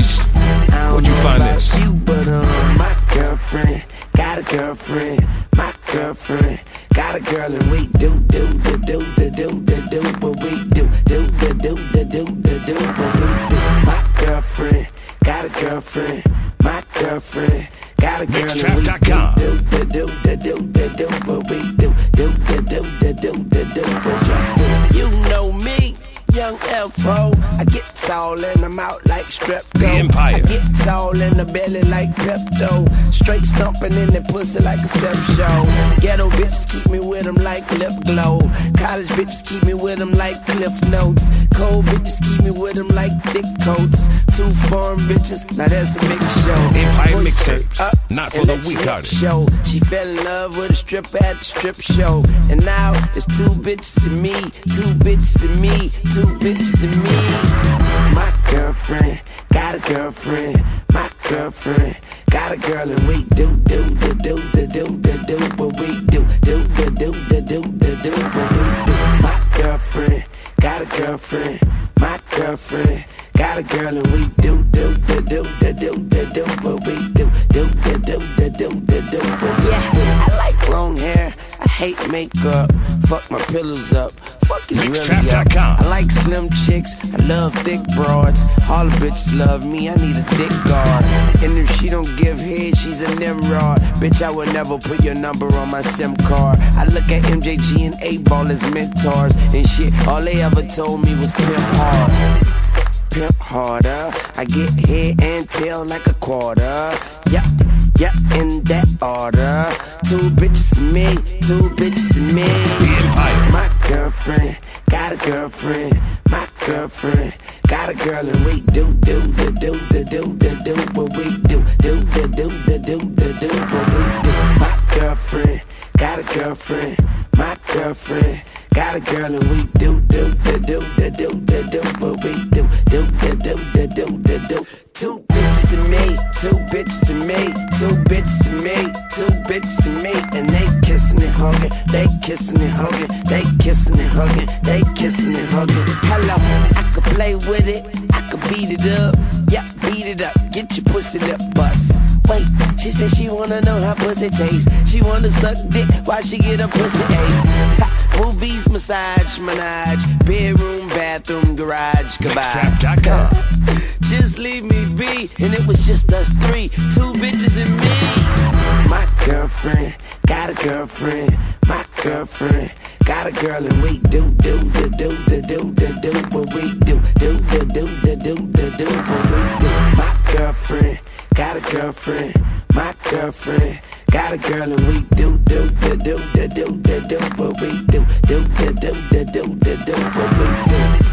Maurice, where'd you find this? You, but um, my girlfriend got a girlfriend. My girlfriend got a girl, and we do do do do do do do do what we do do do do do do do do what we do. My girlfriend got a girlfriend. My girlfriend got a girl, and we do do do do do do do what we do do do do do do do do what we do. You know me. Young F.O. I get tall and I'm out like strep The Empire. I get tall in the belly like Pepto. Straight stomping in the pussy like a step show. Ghetto bitches keep me with them like lip glow. College bitches keep me with them like cliff notes. Cold bitches keep me with them like thick coats. Two foreign bitches, now that's a mix show. Empire mixtapes, not for the weak hearted. Show. She fell in love with a stripper at the strip show. And now it's two bitches and me, two bitches and me, two bitches and me. My girlfriend got a girlfriend. My girlfriend got a girl and we do do do do do do do do what we do do do do do do do do what we do. My girlfriend got a girlfriend. My girlfriend got a girl and we do do do do do do do what we do do do do do do do what do. Hate makeup. Fuck my pillows up. Fuck is really up. I like slim chicks. I love thick broads. All the bitches love me. I need a dick guard. And if she don't give head, she's a Nimrod. Bitch, I would never put your number on my SIM card. I look at MJG and 8 Ball as mentors and shit. All they ever told me was pimp hard pimp harder. I get head and tail like a quarter. Yep, yep, in that order. Two bitches and me, two bitches and me. My girlfriend got a girlfriend. My girlfriend got a girl, and we do do do do do do do do what we My girlfriend got a girl, and we do do do do do do do do what we do do do do do do do do. Two bitches and me, two bitches and me, two bitches and me, two bitches and me, and they kissing and hugging, they kissing and hugging, they kissing and hugging, they kissing and hugging. Hello, I could play with it, I could beat it up, yeah, beat it up, get your pussy lip bust. Wait, she said she wanna know how pussy tastes. She wanna suck dick while she get her pussy. Ha, movies, massage, menage, bedroom, bathroom, garage, goodbye. Just leave me be, and it was just us three, two bitches and me. My girlfriend got a girlfriend. My girlfriend got a girl, and we do do do do do do do do what we do do do do do do do do what we do. My girlfriend got a girlfriend. My girlfriend got a girl, and we do do do do do do do do what we do do do do do do do what we do.